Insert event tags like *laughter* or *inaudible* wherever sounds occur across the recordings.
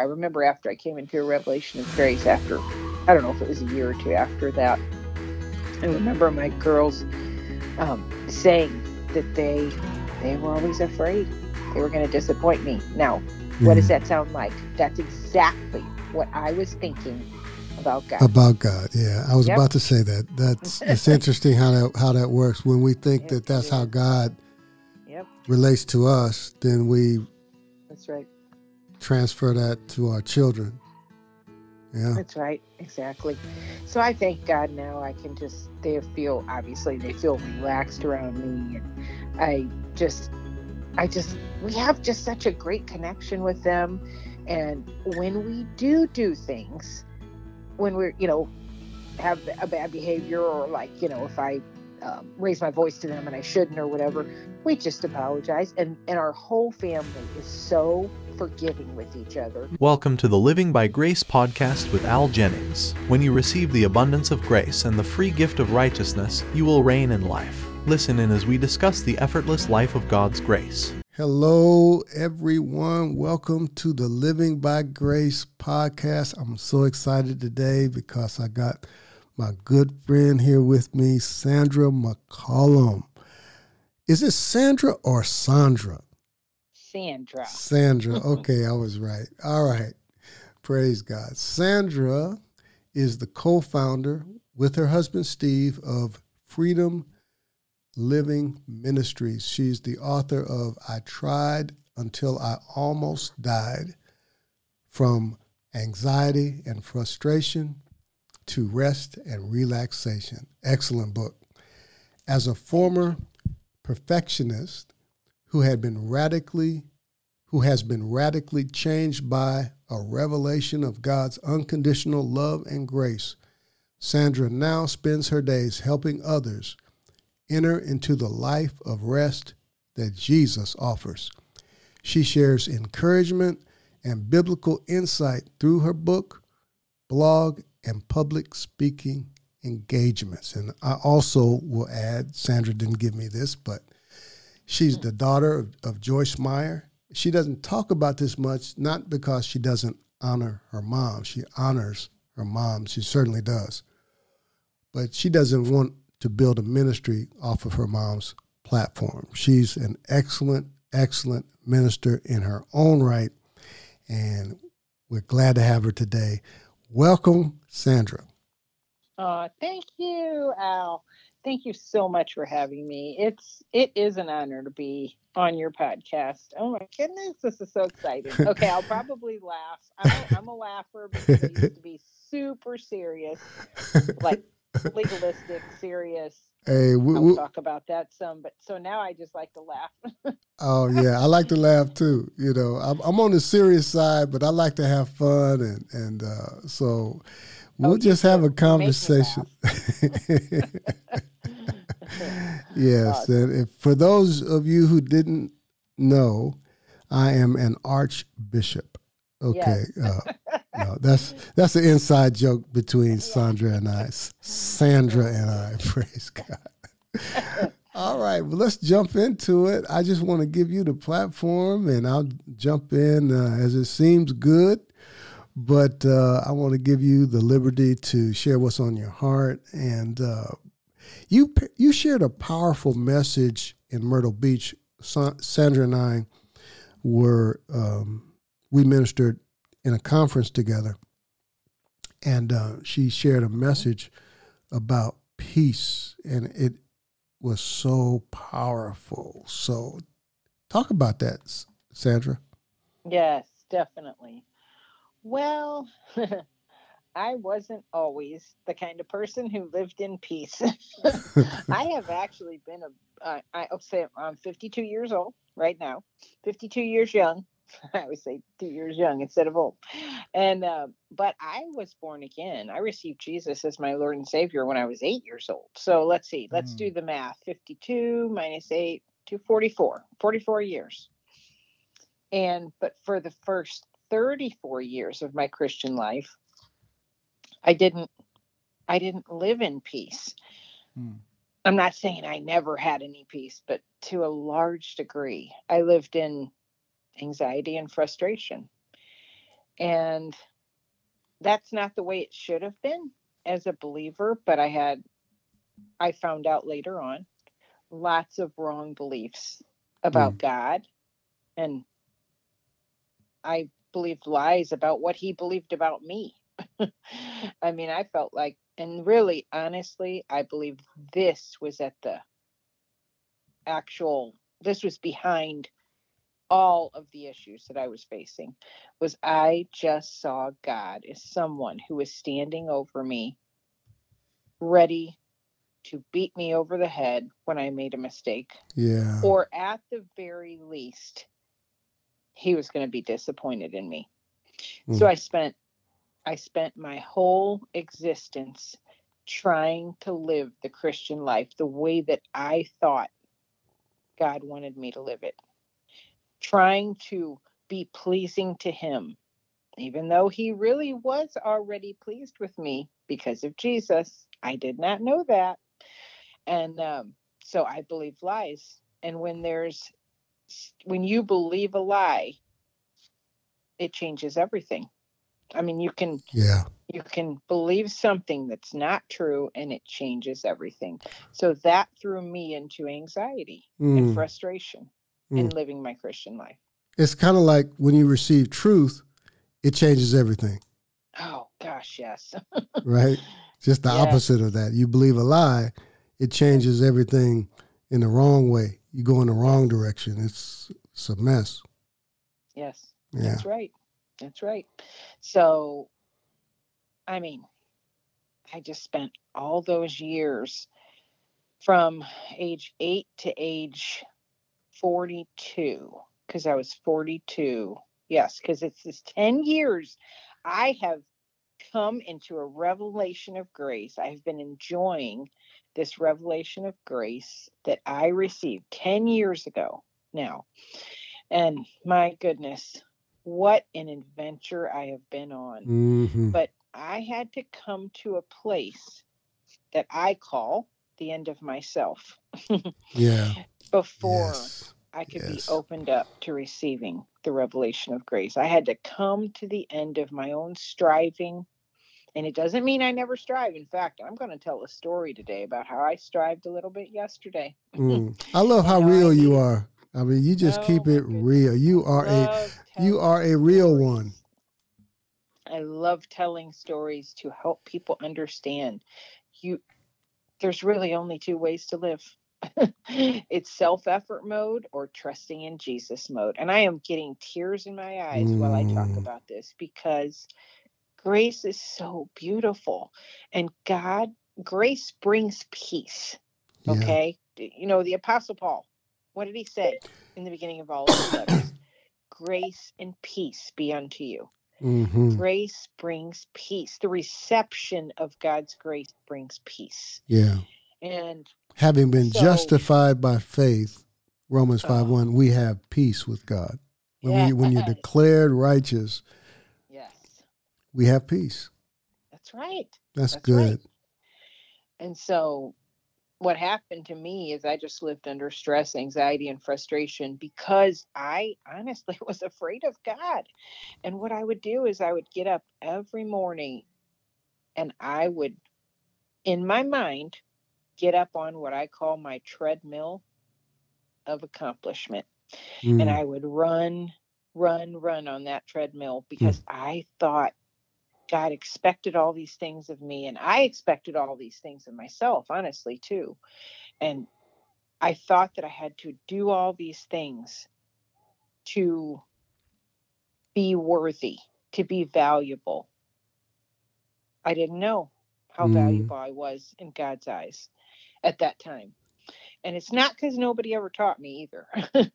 I remember after I came into a revelation of grace, after I don't know if it was a year or two after that, I remember my girls um, saying that they they were always afraid they were going to disappoint me. Now, what does that sound like? That's exactly what I was thinking about God. About God, yeah. I was yep. about to say that. That's it's *laughs* interesting how that how that works. When we think yep, that that's how God yep. relates to us, then we that's right transfer that to our children. Yeah, that's right, exactly. So I thank God now. I can just they feel obviously they feel relaxed around me, and I just I just we have just such a great connection with them and when we do do things when we're you know have a bad behavior or like you know if i um, raise my voice to them and i shouldn't or whatever we just apologize and and our whole family is so forgiving with each other welcome to the living by grace podcast with al jennings when you receive the abundance of grace and the free gift of righteousness you will reign in life listen in as we discuss the effortless life of god's grace Hello, everyone. Welcome to the Living by Grace podcast. I'm so excited today because I got my good friend here with me, Sandra McCollom. Is it Sandra or Sandra? Sandra. Sandra. *laughs* Okay, I was right. All right. Praise God. Sandra is the co founder with her husband, Steve, of Freedom Living Ministries. She's the author of I Tried Until I Almost Died From Anxiety and Frustration to Rest and Relaxation. Excellent book. As a former perfectionist who had been radically who has been radically changed by a revelation of God's unconditional love and grace, Sandra now spends her days helping others enter into the life of rest that Jesus offers. She shares encouragement and biblical insight through her book, blog, and public speaking engagements. And I also will add, Sandra didn't give me this, but she's the daughter of, of Joyce Meyer. She doesn't talk about this much, not because she doesn't honor her mom. She honors her mom. She certainly does. But she doesn't want to build a ministry off of her mom's platform. She's an excellent, excellent minister in her own right, and we're glad to have her today. Welcome, Sandra. Uh, thank you, Al. Thank you so much for having me. It's it is an honor to be on your podcast. Oh my goodness, this is so exciting. *laughs* Okay, I'll probably laugh. I'm a, I'm a laugher because I used to be super serious, like legalistic, serious. Hey, we, will talk about that some, but so now I just like to laugh. *laughs* oh yeah, I like to laugh too. You know, I'm, I'm, on the serious side, but I like to have fun, and and uh, so we'll oh, just have a conversation. *laughs* yes, awesome. and if, for those of you who didn't know, I am an archbishop. Okay. Yes. uh, no, that's that's an inside joke between Sandra and I. Sandra and I. *laughs* Praise God. All right, well, let's jump into it. I just want to give you the platform, and I'll jump in uh, as it seems good. But uh, I want to give you the liberty to share what's on your heart. And uh, you you shared a powerful message in Myrtle Beach. Sandra and I were um, we ministered in a conference together, and uh, she shared a message about peace, and it was so powerful. So, talk about that, Sandra. Yes, definitely. Well, *laughs* I wasn't always the kind of person who lived in peace. *laughs* I have actually been a, uh, I'll say I'm 52 years old right now, 52 years young. *laughs* I always say two years young instead of old. And uh, but I was born again. I received Jesus as my Lord and Savior when I was eight years old. So let's see, let's mm. do the math. 52 minus eight to 44, 44 years. And but for the first 34 years of my Christian life, I didn't I didn't live in peace. Mm. I'm not saying I never had any peace, but to a large degree, I lived in anxiety and frustration. And that's not the way it should have been as a believer, but I had, I found out later on, lots of wrong beliefs about mm. God. And I believed lies about what he believed about me. *laughs* I mean, I felt like, and really, honestly, I believe this was at the actual, this was behind all of the issues that I was facing was I just saw God as someone who was standing over me ready to beat me over the head when I made a mistake. Yeah. Or at the very least he was going to be disappointed in me. Mm. So I spent I spent my whole existence trying to live the Christian life the way that I thought God wanted me to live it trying to be pleasing to him, even though he really was already pleased with me because of Jesus. I did not know that. And um, so I believe lies. And when there's, when you believe a lie, it changes everything. I mean, you can, yeah, you can believe something that's not true and it changes everything. So that threw me into anxiety mm. and frustration mm. in living my Christian life. It's kind of like when you receive truth, it changes everything. Oh gosh, yes. *laughs* right? Just the opposite of that. You believe a lie, it changes everything in the wrong way. You go in the wrong direction. It's it's a mess. Yes. Yeah. That's right. That's right. So I mean, I just spent all those years from age 8 to age 42 because I was 42. Yes, because it's this 10 years I have come into a revelation of grace. I have been enjoying this revelation of grace that I received 10 years ago now. And my goodness, what an adventure I have been on. Mm-hmm. But I had to come to a place that I call the end of myself. yeah. *laughs* Before yes. I could yes. be opened up to receiving the revelation of grace. I had to come to the end of my own striving. And it doesn't mean I never strive. In fact, I'm going to tell a story today about how I strived a little bit yesterday. Mm. *laughs* I love how real you are. I mean, you just oh, keep it real. You are a you are a real stories. one. I love telling stories to help people understand you there's really only two ways to live. *laughs* it's self effort mode or trusting in Jesus mode. And I am getting tears in my eyes mm. while I talk mm. about this because grace is so beautiful. And God, grace brings peace. Okay. Yeah. You know, the Apostle Paul, what did he say in the beginning of all of his letters? *coughs* grace and peace be unto you. Mm-hmm. Grace brings peace. The reception of God's grace brings peace. Yeah. And having been so, justified by faith, Romans 5 uh, 1, we have peace with God. When, yeah. we, when you're declared righteous, yes, we have peace. That's right. That's, That's good. Right. And so what happened to me is I just lived under stress, anxiety, and frustration because I honestly *laughs* was afraid of God. And what I would do is I would get up every morning and I would, in my mind, get up on what I call my treadmill of accomplishment. Mm. And I would run, run, run on that treadmill because mm. I thought God expected all these things of me, and I expected all these things of myself, honestly, too. And I thought that I had to do all these things to be worthy, to be valuable. I didn't know how mm. valuable I was in God's eyes at that time. And it's not because nobody ever taught me either. *laughs*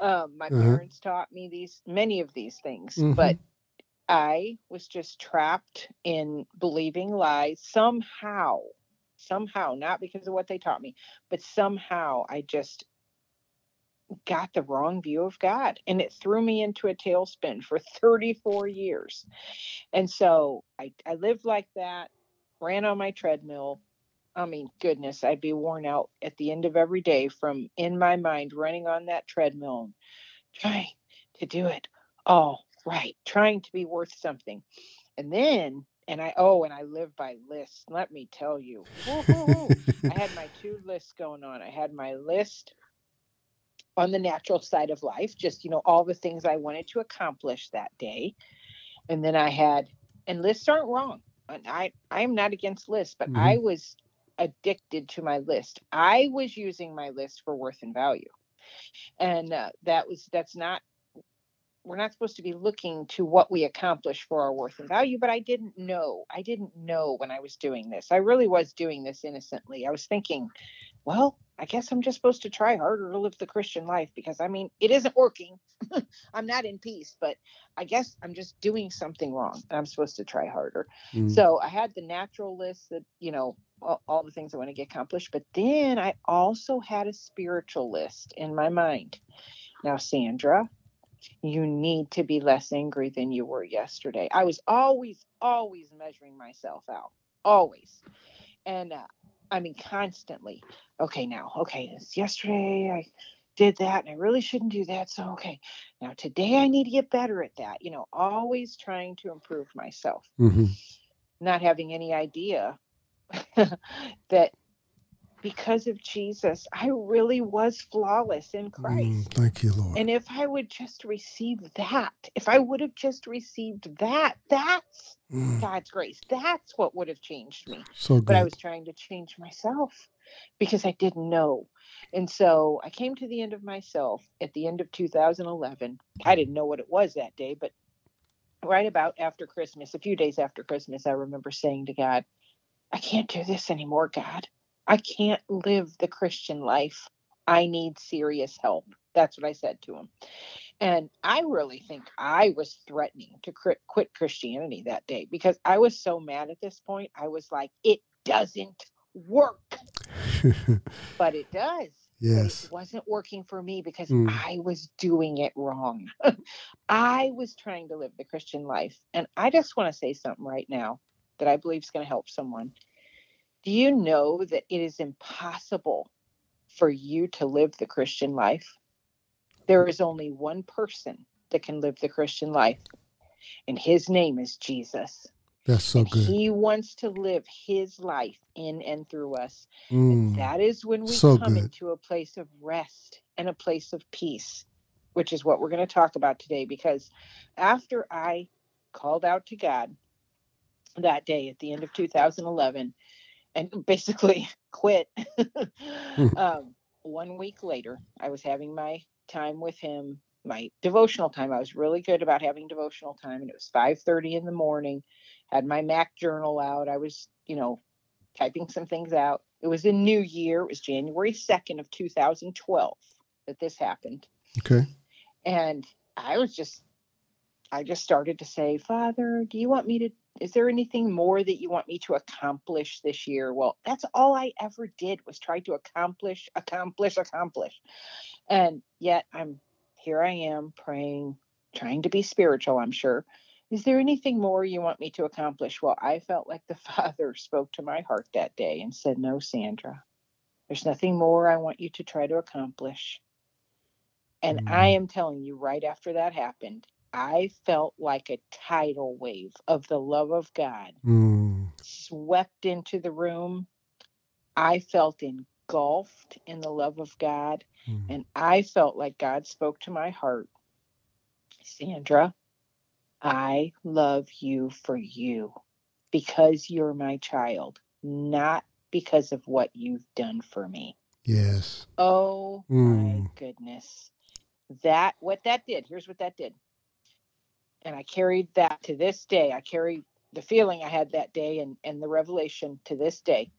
um, my uh-huh. parents taught me these, many of these things, mm-hmm. but I was just trapped in believing lies somehow, somehow, not because of what they taught me, but somehow I just got the wrong view of God and it threw me into a tailspin for *laughs* 34 years. And so I, I lived like that, ran on my treadmill. I mean, goodness, I'd be worn out at the end of every day from in my mind running on that treadmill, trying to do it all right, trying to be worth something. And then, and I, oh, and I live by lists. Let me tell you, I had my two *laughs* lists going on. I had my list on the natural side of life, just, you know, all the things I wanted to accomplish that day. And then I had, and lists aren't wrong. And I, I'm not against lists, but Mhm. I was addicted to my list. I was using my list for worth and value. And uh, that was, that's not, we're not supposed to be looking to what we accomplish for our worth and value, but I didn't know. I didn't know when I was doing this. I really was doing this innocently. I was thinking, well, I guess I'm just supposed to try harder to live the Christian life because I mean, it isn't working. *laughs* I'm not in peace, but I guess I'm just doing something wrong. and I'm supposed to try harder. Mm. So I had the natural list that, you know, all, all the things I want to get accomplished, but then I also had a spiritual list in my mind. Now, Sandra, you need to be less angry than you were yesterday. I was always, always measuring myself out, always. And uh, I mean, constantly. Okay, now, okay, this yesterday I did that and I really shouldn't do that. So, okay, now today I need to get better at that. You know, always trying to improve myself Mhm. not having any idea *laughs* that because of Jesus, I really was flawless in Christ. Mm, thank you, Lord. And if I would just receive that, if I would have just received that, that's Mm, God's grace. That's what would have changed me. so good. But I was trying to change myself because I didn't know. And so I came to the end of myself at the end of 2011. I didn't know what it was that day, but right about after Christmas, a few days after Christmas, I remember saying to God, I can't do this anymore, God. I can't live the Christian life. I need serious help. That's what I said to him. And I really think I was threatening to quit Christianity that day because I was so mad at this point. I was like, it doesn't work, *laughs* but it does. Yes. it wasn't working for me because Mm. I was doing it wrong. *laughs* I was trying to live the Christian life. And I just want to say something right now that I believe is going to help someone. Do you know that it is impossible for you to live the Christian life? There is only one person that can live the Christian life, and his name is Jesus. That's so and good. he wants to live his life in and through us. Mm, That is when we so come good. into a place of rest and a place of peace, which is what we're going to talk about today. Because after I called out to God that day at the end of 2011 and *laughs* basically quit, um, one week later, I was having my time with him, my devotional time. I was really good about having devotional time, and it was 5:30 in the morning. Had my Mac journal out. I was, you know, typing some things out. It was a new year. It was January 2nd of 2012 that this happened. okay. And I was just I just started to say, Father, do you want me to is there anything more that you want me to accomplish this year? Well, that's all I ever did was try to accomplish, accomplish, accomplish. And yet I'm here I am praying, trying to be spiritual, I'm sure. Is there anything more you want me to accomplish? Well, I felt like the *laughs* Father spoke to my heart that day and said, No, Sandra, there's nothing more I want you to try to accomplish. And I Mm. am telling you, right after that happened, I felt like a tidal wave of the love of God Mm, swept into the room. I felt engulfed in the love of God. mm. And I felt like God spoke to my heart Sandra, I love you for you because you're my child, not because of what you've done for me. Yes. Oh my Mm. goodness. That, what that did, here's what that did. And I carried that to this day. I carry the feeling I had that day and, and the revelation to this day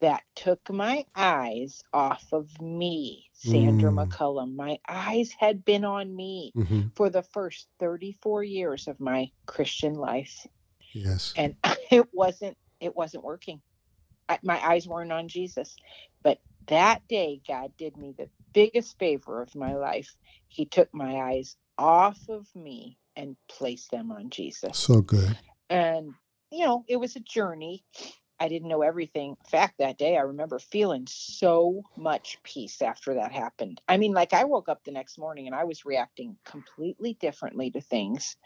that took my eyes off of me, Sandra Mm. McCollom. My eyes had been on me hmm for the first 34 years of my Christian life. Yes. And *laughs* it wasn't, it wasn't working. I, my eyes weren't on Jesus. But that day, God did me the biggest favor of my life. He took my eyes off of me and place them on Jesus So good. and you know it was a journey I didn't know everything. In fact, that day I remember feeling so much peace after that happened. I mean, like I woke up the next morning and I was reacting completely differently to things.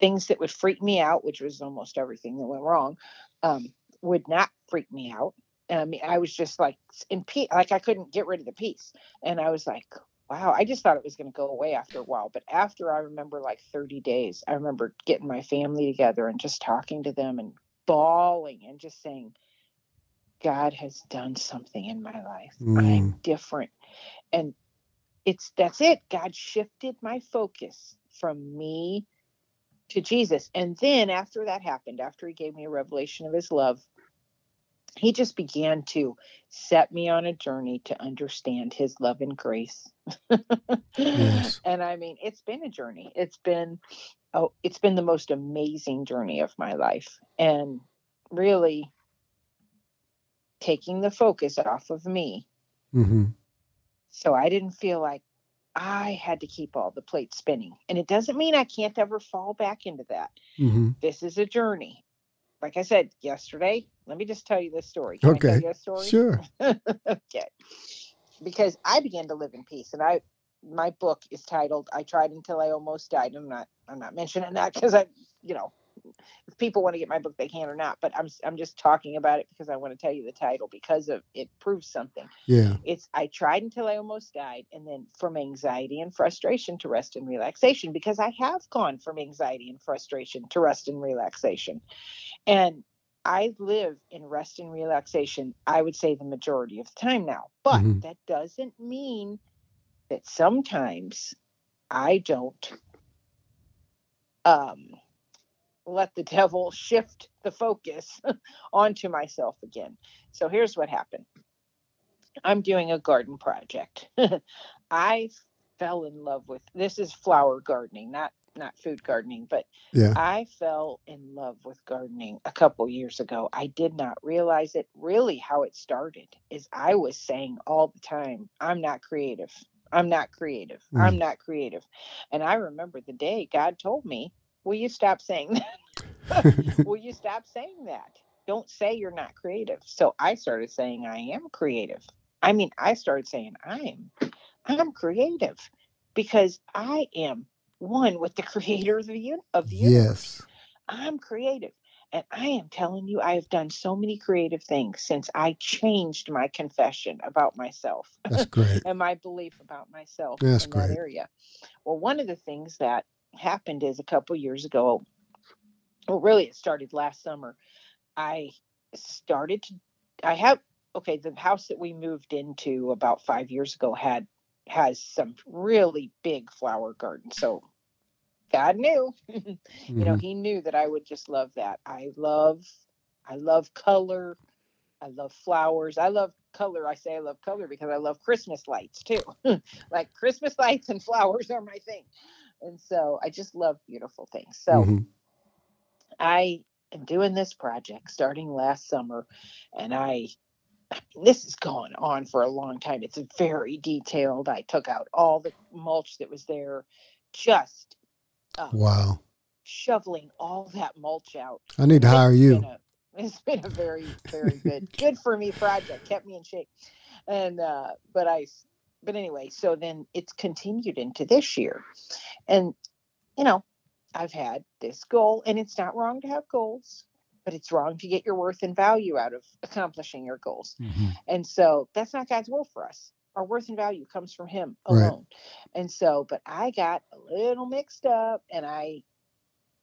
Things that would freak me out, which was almost everything that went wrong, um, would not freak me out. And I mean, I was just like in peace, like I couldn't get rid of the peace. And I was like, wow, I just thought it was going to go away after a while. But after I remember like 30 days, I remember getting my family together and just talking to them and bawling and just saying, God has done something in my life. Mm. I'm different. And it's that's it. God shifted my focus from me to Jesus. And then after that happened, after he gave me a revelation of his love, he just began to set me on a journey to understand his love and grace. Yes. *laughs* And I mean, it's been a journey. It's been oh, it's been the most amazing journey of my life. And really taking the focus off of me. hmm So I didn't feel like I had to keep all the plates spinning. And it doesn't mean I can't ever fall back into that. hmm This is a journey. Like I said yesterday, let me just tell you this story. Can I tell Okay. you a story? Sure. *laughs* okay. Because I began to live in peace and I my book is titled I tried until I almost died. I'm not I'm not mentioning that because I you know if people want to get my book they can or not, but I'm I'm just talking about it because I want to tell you the title because of it proves something. Yeah. It's I tried until I almost died and then from anxiety and frustration to rest and relaxation because I have gone from anxiety and frustration to rest and relaxation. And I live in rest and relaxation, I would say the majority of the time now. But Mhm. that doesn't mean that sometimes I don't um, let the devil shift the focus *laughs* onto myself again. So here's what happened I'm doing a garden project. *laughs* I fell in love with this is flower gardening, not not food gardening, but Yeah. I fell in love with gardening a couple years ago. I did not realize it. Really, how it started is I was saying all the time, I'm not creative. I'm not creative. Hmm. I'm not creative. And I remember the day God told me, Will you stop saying that? *laughs* Will you stop saying that? Don't say you're not creative. So I started saying I am creative. I mean, I started saying I'm I'm creative because I am one with the *laughs* creator of the, un- of the universe. yes. I'm creative. And I am telling you, I have done so many creative things since I changed my confession about myself That's great. *laughs* and my belief about myself That's in great. that area. Well, one of the things that happened is a couple years ago, well, really, it started last summer. I started to, I have, okay, the house that we moved into about five years ago had, has some really big flower garden. So God knew, *laughs* you know, Mhm. he knew that I would just love that. I love, I love color. I love flowers. I love color. I say I love color because I love Christmas lights too. *laughs* like Christmas lights and flowers are my thing. And so I just love beautiful things. So Mhm. I am doing this project starting last summer and I this has gone on for a long time. It's very detailed. I took out all the mulch that was there, just um, Wow. shoveling all that mulch out. I need to It's hire you. a- it's been a very, very good, good for me project. Kept me in shape, and uh, but I, but anyway, so then it's continued into this year, and you know, I've had this goal, and it's not wrong to have goals, but it's wrong to get your worth and value out of accomplishing your goals, Mhm. and so that's not God's will for us. Our worth and value comes from Him Right. alone, and so, but I got a little mixed up, and I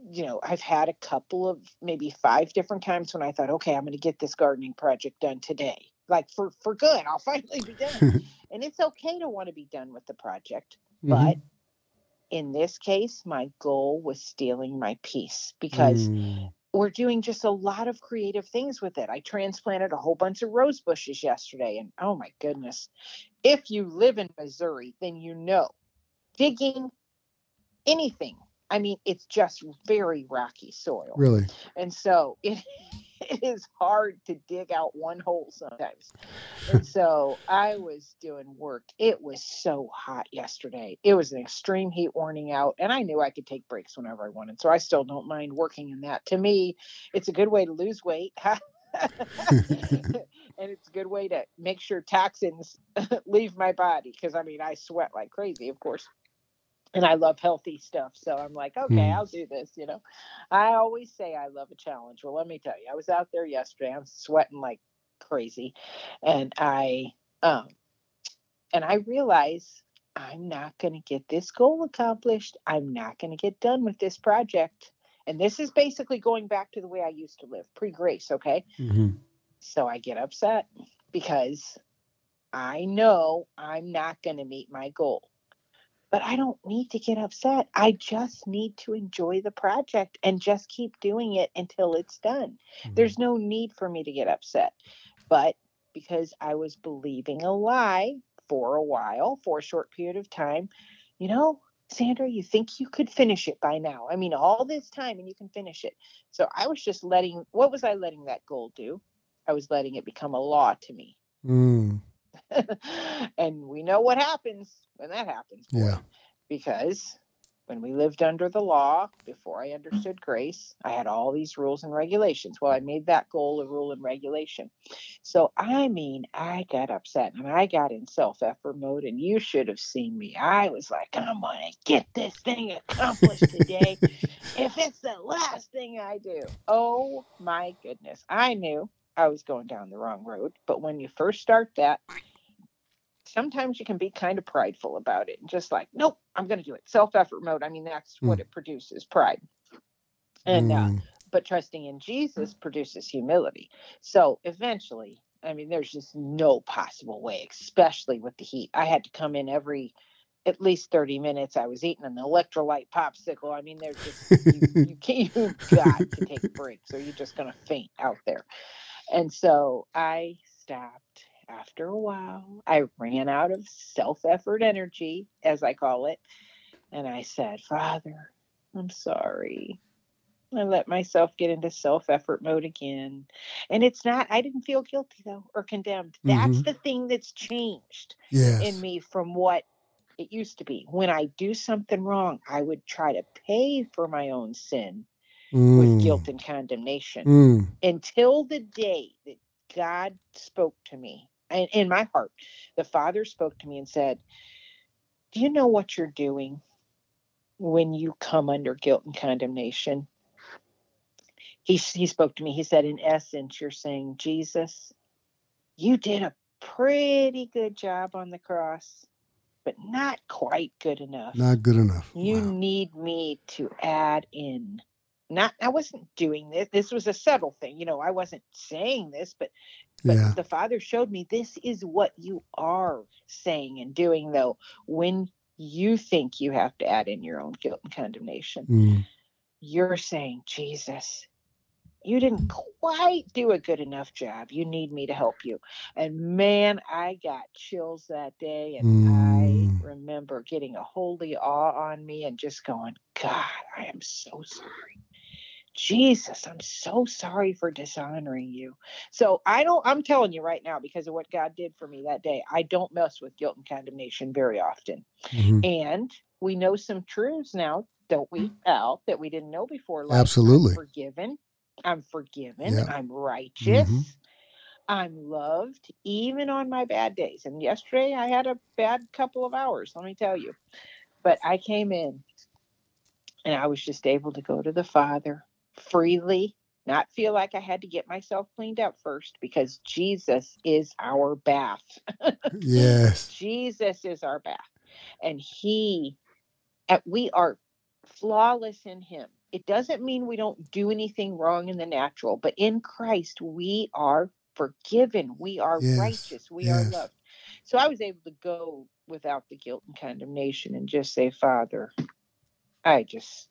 you know, I've had a couple of maybe five different times when I thought, okay, I'm going to get this gardening project done today. Like for for good, I'll *laughs* finally be done. *laughs* and it's okay to want to be done with the project, but Mhm. in this case, my goal was stealing my peace because Mm. we're doing just a lot of creative things with it. I transplanted a whole bunch of rose bushes yesterday, and oh my goodness, if you live in Missouri, then you know digging anything. I mean, it's just very rocky soil. really. And so it, *laughs* *laughs* it is hard to dig out one hole sometimes. And so I was doing work. It was so hot yesterday. It was an extreme heat warning out, and I knew I could take breaks whenever I wanted. So I still don't mind working in that. To me, it's a good way to lose weight. *laughs* and it's a good way to make sure toxins *laughs* leave my body because I mean I sweat like crazy, of course. And I love healthy stuff. So I'm like, okay, Mm. I'll do this, you know. I always say I love a challenge. Well, let me tell you, I was out there yesterday. I'm sweating like crazy. And I um and I realize I'm not going to get this goal accomplished. I'm not going to get done with this project. And this is basically going back to the way I used to live pre grace. Okay. hmm So I get upset because I know I'm not going to meet my goal. But I don't need to get upset. I just need to enjoy the project and just keep doing it until it's done. There's no need for me to get upset. But because I was believing a lie for a while, for a short period of time, you know, Sandra, you think you could finish it by now. I mean, all this time and you can finish it. So I was just letting, what was I letting that goal do? I was letting it become a law to me. Mm. *laughs* and we know what happens when that happens. Yeah. Because when we lived under the law, before I understood grace, I had all these rules and regulations. Well, I made that goal a rule and regulation. So, I mean, I got upset and I got in self effort mode, and you should have seen me. I was like, I'm going to get this thing accomplished today *laughs* if it's the last thing I do. Oh my goodness. I knew I was going down the wrong road. But when you first start that, sometimes you can be kind of prideful about it and just like, nope, I'm going to do it. Self effort mode. I mean, that's what it produces pride. And, uh, Mm. but trusting in Jesus produces humility. So eventually, I mean, there's just no possible way, especially with the heat. I had to come in every at least 30 minutes. I was eating an electrolyte popsicle. I mean, there's just, you, you *laughs* can't, you got to take breaks or you're just going to faint out there. And so I stopped after a while. I ran out of self effort energy, as I call it. And I said, Father, I'm sorry. I let myself get into self effort mode again. And it's not, I didn't feel guilty though or condemned. That's Mhm. the thing that's changed Yes. in me from what it used to be. When I do something wrong, I would try to pay for my own sin Mm. with guilt and condemnation Mm. until the day that God spoke to me and in my heart. The Father spoke to me and said, Do you know what you're doing when you come under guilt and condemnation? He, he spoke to me. He said, In essence, you're saying, Jesus, you did a pretty good job on the cross, but not quite good enough Not good enough. you Wow. need me to add in not i wasn't doing this this was a subtle thing you know i wasn't saying this but but Yeah. the father showed me this is what you are saying and doing though when you think you have to add in your own guilt and condemnation Mm. you're saying jesus you didn't quite do a good enough job you need me to help you and man i got chills that day and i Mm. remember getting a holy awe on me and just going god i am so sorry jesus i'm so sorry for dishonoring you so i don't i'm telling you right now because of what god did for me that day i don't mess with guilt and condemnation very often Mhm. and we know some truths now, don't we, Al, that we didn't know before. Like, Absolutely. I'm forgiven. I'm forgiven. Yeah. I'm righteous. Mhm. I'm loved, even on my bad days. And yesterday I had a bad couple of hours, let me tell you. But I came in and I was just able to go to the Father freely, not feel like I had to get myself cleaned up first because Jesus is our bath. *laughs* Yes. Jesus is our bath, and He, uh, we are flawless in Him. It doesn't mean we don't do anything wrong in the natural, but in Christ we are forgiven. We are Yes, righteous. We are loved. So I was able to go without the guilt and condemnation and just say, Father, I just,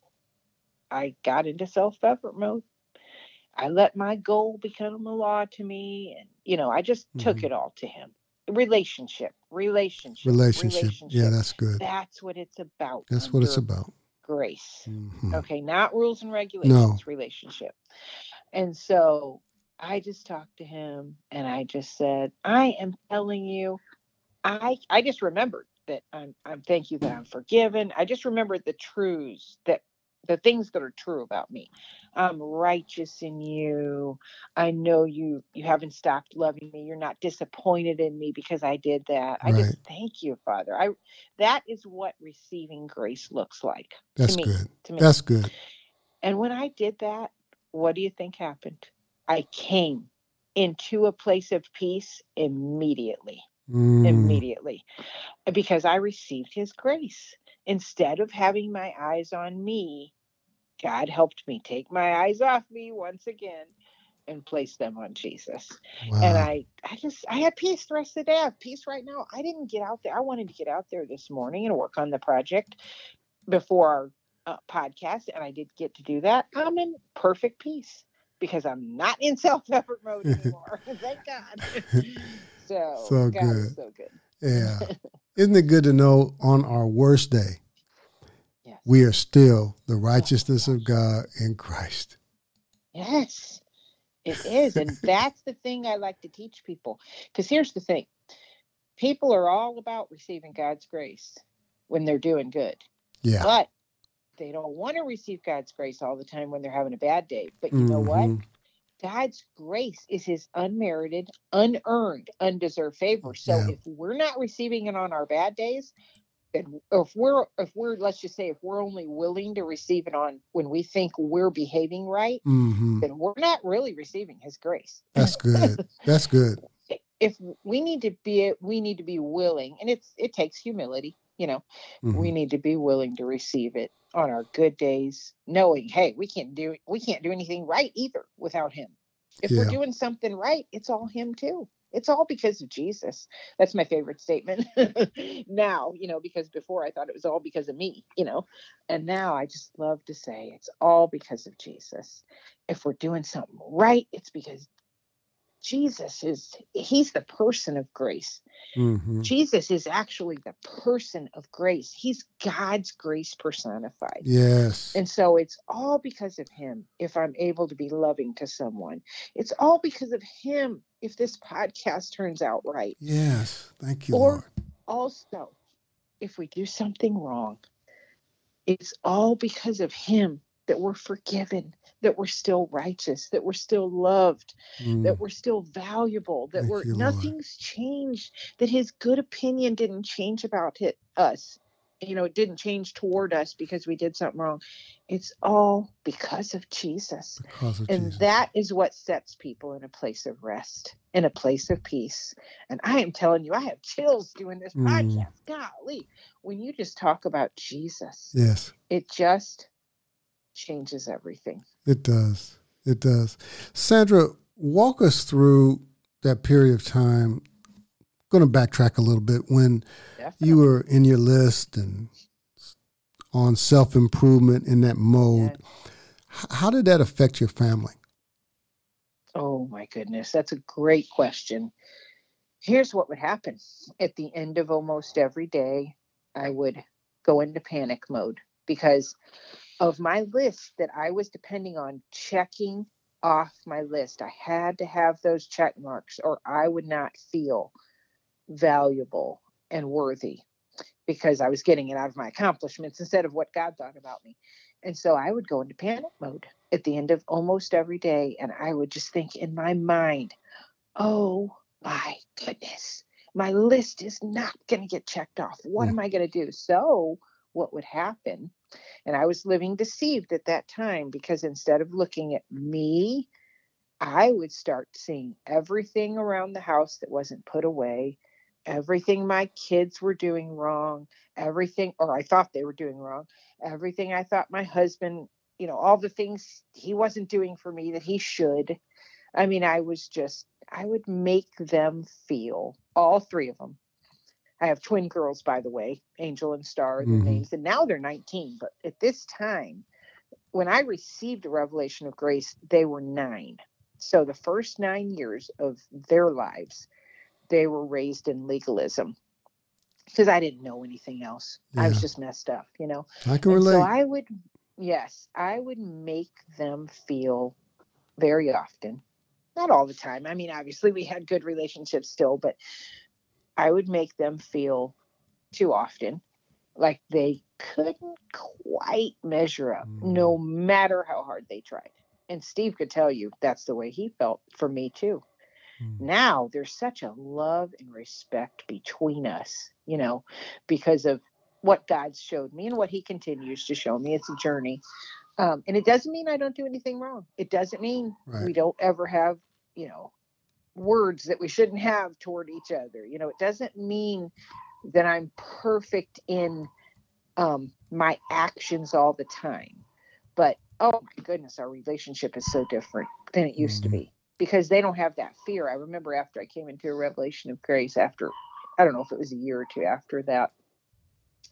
I got into self effort mode. I let my goal become a law to me. And, you know, I just took Mhm. it all to Him. Relationship, relationship, Relationship. Yeah, that's good. That's what it's about. That's what it's about. Grace. Mhm. Okay, not rules and regulations, no. relationship. And so I just talked to him and I just said, I am telling you, I I just remembered that I'm I'm thank you that I'm forgiven. I just remembered the truths that the things that are true about me. I'm righteous in you. I know you you haven't stopped loving me. You're not disappointed in me because I did that. I Right. just thank you, Father. I that is what receiving grace looks like That's me. good. to me. That's good. And when I did that, what do you think happened? I came into a place of peace immediately Mm, immediately because I received his grace. Instead of having my eyes on me, God helped me take my eyes off me once again and place them on Jesus. wow. And I I just I had peace the rest of the day. I have peace right now. I didn't get out there. I wanted to get out there this morning and work on the project before our uh, podcast and I did get to do that. I'm in perfect peace because I'm not in *laughs* self-effort mode *laughs* anymore. *laughs* Thank God. So, So God good. is so good. yeah. Isn't it good to know on our worst day. We are still the righteousness of God in Christ? Yes, it is. And *laughs* that's the thing I like to teach people. Because here's the thing people are all about receiving God's grace when they're doing good, Yeah. but they don't want to receive God's grace all the time when they're having a bad day. But you know what? Mhm. God's grace is his unmerited, unearned, undeserved favor. So Yeah. if we're not receiving it on our bad days, if we're if we're let's just say if we're only willing to receive it on when we think we're behaving right, Mhm. then we're not really receiving his grace. That's good. That's good. *laughs* If we need to be we need to be willing, and it's it takes humility, you know, we Mhm. need to be willing to receive it on our good days, knowing, hey, we can't do we can't do anything right either without him. If we're doing something right, it's all him too. It's all because of Jesus. That's my favorite statement *laughs* now, you know, because before I thought it was all because of me, you know, and now I just love to say it's all because of Jesus. If we're doing something right, it's because Jesus is, he's the person of grace. Mhm. Jesus is actually the person of grace. He's God's grace personified. Yes. And so it's all because of him if I'm able to be loving to someone. It's all because of him if this podcast turns out right. Yes. Thank you, Or- Lord. Also, if we do something wrong, it's all because of him that we're forgiven, that we're still righteous, that we're still loved, Mm. that we're still valuable, that Thank we're you, nothing's changed, that his good opinion didn't change about it, us. You know, it didn't change toward us because we did something wrong. It's all because of Jesus. Because of And Jesus. that is what sets people in a place of rest, in a place of peace. And I am telling you, I have chills doing this Mm. podcast. Golly, when you just talk about Jesus, yes, it just changes everything. it does. It does. Sandra, walk us through that period of time. going to backtrack a little bit when Definitely. you were in your list and on self improvement in that mode. Yes. How did that affect your family? Oh my goodness, that's a great question. Here's what would happen at the end of almost every day, I would go into panic mode because of my list that I was depending on checking off my list. I had to have those check marks or I would not feel valuable and worthy because I was getting it out of my accomplishments instead of what God thought about me. And so I would go into panic mode at the end of almost every day. And I would just think in my mind, oh my goodness, my list is not going to get checked off. What am I going to do? So, what would happen? And I was living deceived at that time because instead of looking at me, I would start seeing everything around the house that wasn't put away, everything my kids were doing wrong, everything, or I thought they were doing wrong, everything I thought my husband, you know, all the things he wasn't doing for me that he should. I mean, I was just, I would make them feel, all three of them. I have twin girls, by the way, Angel and Star, are their Mhm. names, and now they're 19. But at this time, when I received a revelation of grace, they were nine. So the first nine years of their lives, they were raised in legalism because I didn't know anything else. I was just messed up, you know. I can And relate. so I would, yes, I would make them feel very often, not all the time. I mean, obviously we had good relationships still, but I would make them feel too often like they couldn't quite measure up, Mm. no matter how hard they tried. And Steve could tell you that's the way he felt for me too. Mm. Now there's such a love and respect between us, you know, because of what God's showed me and what He continues to show me. It's a journey. Um, and it doesn't mean I don't do anything wrong. It doesn't mean Right. we don't ever have, you know, words that we shouldn't have toward each other. You know, it doesn't mean that I'm perfect in um, my actions all the time. But oh my goodness, our relationship is so different than it used Mhm. to be because they don't have that fear. I remember after I came into a revelation of grace, after I don't know if it was a year or two after that,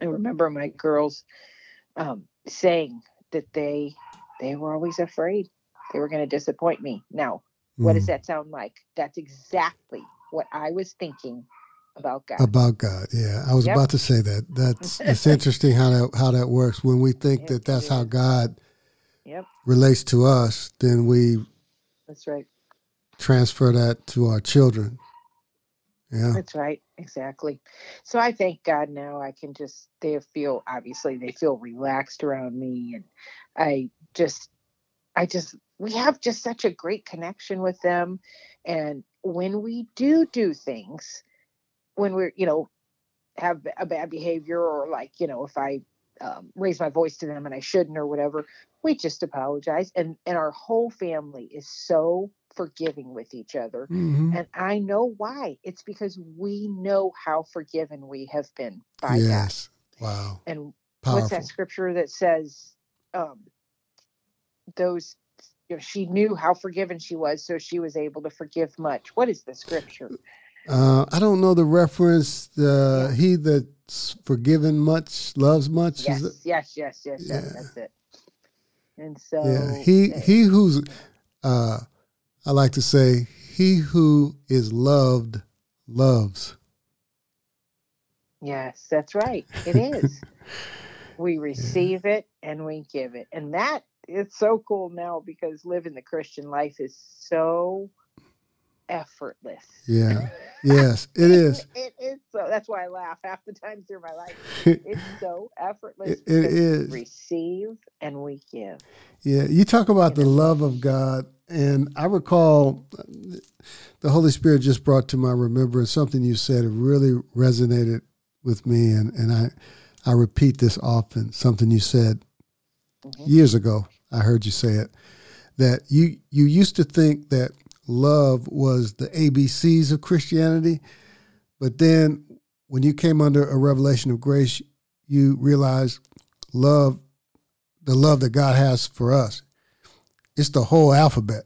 I remember my girls um, saying that they they were always afraid they were going to disappoint me. Now, what does Mm. that sound like? That's exactly what I was thinking about God. about God? Yeah, I was Yep. about to say that. That's it's *laughs* interesting how that how that works. When we think It that that's how God Yep, relates to us, then we that's right. transfer that to our children. Yeah. That's right. Exactly. So I thank God now I can just they feel obviously they feel relaxed around me and I just I just we have just such a great connection with them and when we do do things when we're you know have a bad behavior or like you know if I um, raise my voice to them and I shouldn't or whatever we just apologize and and our whole family is so forgiving with each other Mhm. and I know why. It's because we know how forgiven we have been by God. Yes. Wow. And Powerful. what's that scripture that says, um, those, you know, she knew how forgiven she was, so she was able to forgive much. What is the scripture? Uh, I don't know the reference. Uh, Yeah. He that's forgiven much loves much. Yes, yes, yes, yes, yes, that's it. And so, Yeah. He uh, he who's uh, I like to say he who is loved loves. yes, that's right. It is. *laughs* we receive it and we give it. And that it's so cool now because living the Christian life is so effortless. Yeah. *laughs* Yes, it is. It is so. That's why I laugh half the time through my life. *laughs* It's so effortless. It- it we receive and we give. Yeah, you talk about the love of God, and I recall uh, the Holy Spirit just brought to my remembrance something you said. It really resonated with me, and, and I I repeat this often. Something you said Mhm. years ago. I heard you say it that you you used to think that love was the ABCs of Christianity, but then when you came under a revelation of grace, you realized love the love that God has for us. It's the whole alphabet.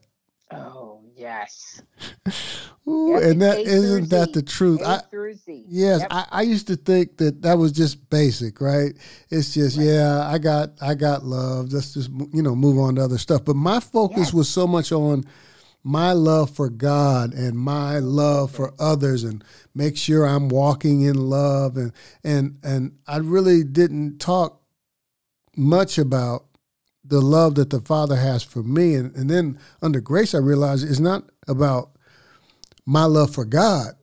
Oh yes. *laughs* Ooh, Yep, and that a isn't that the truth. A I, yes, Yep. I, I used to think that that was just basic, right? It's just Right. yeah, I got I got love. Let's just you know move on to other stuff. But my focus Yes. was so much on my love for God and my love for others and make sure I'm walking in love and and and I really didn't talk much about the love that the Father has for me. And, and then under grace, I realized it's not about my love for God,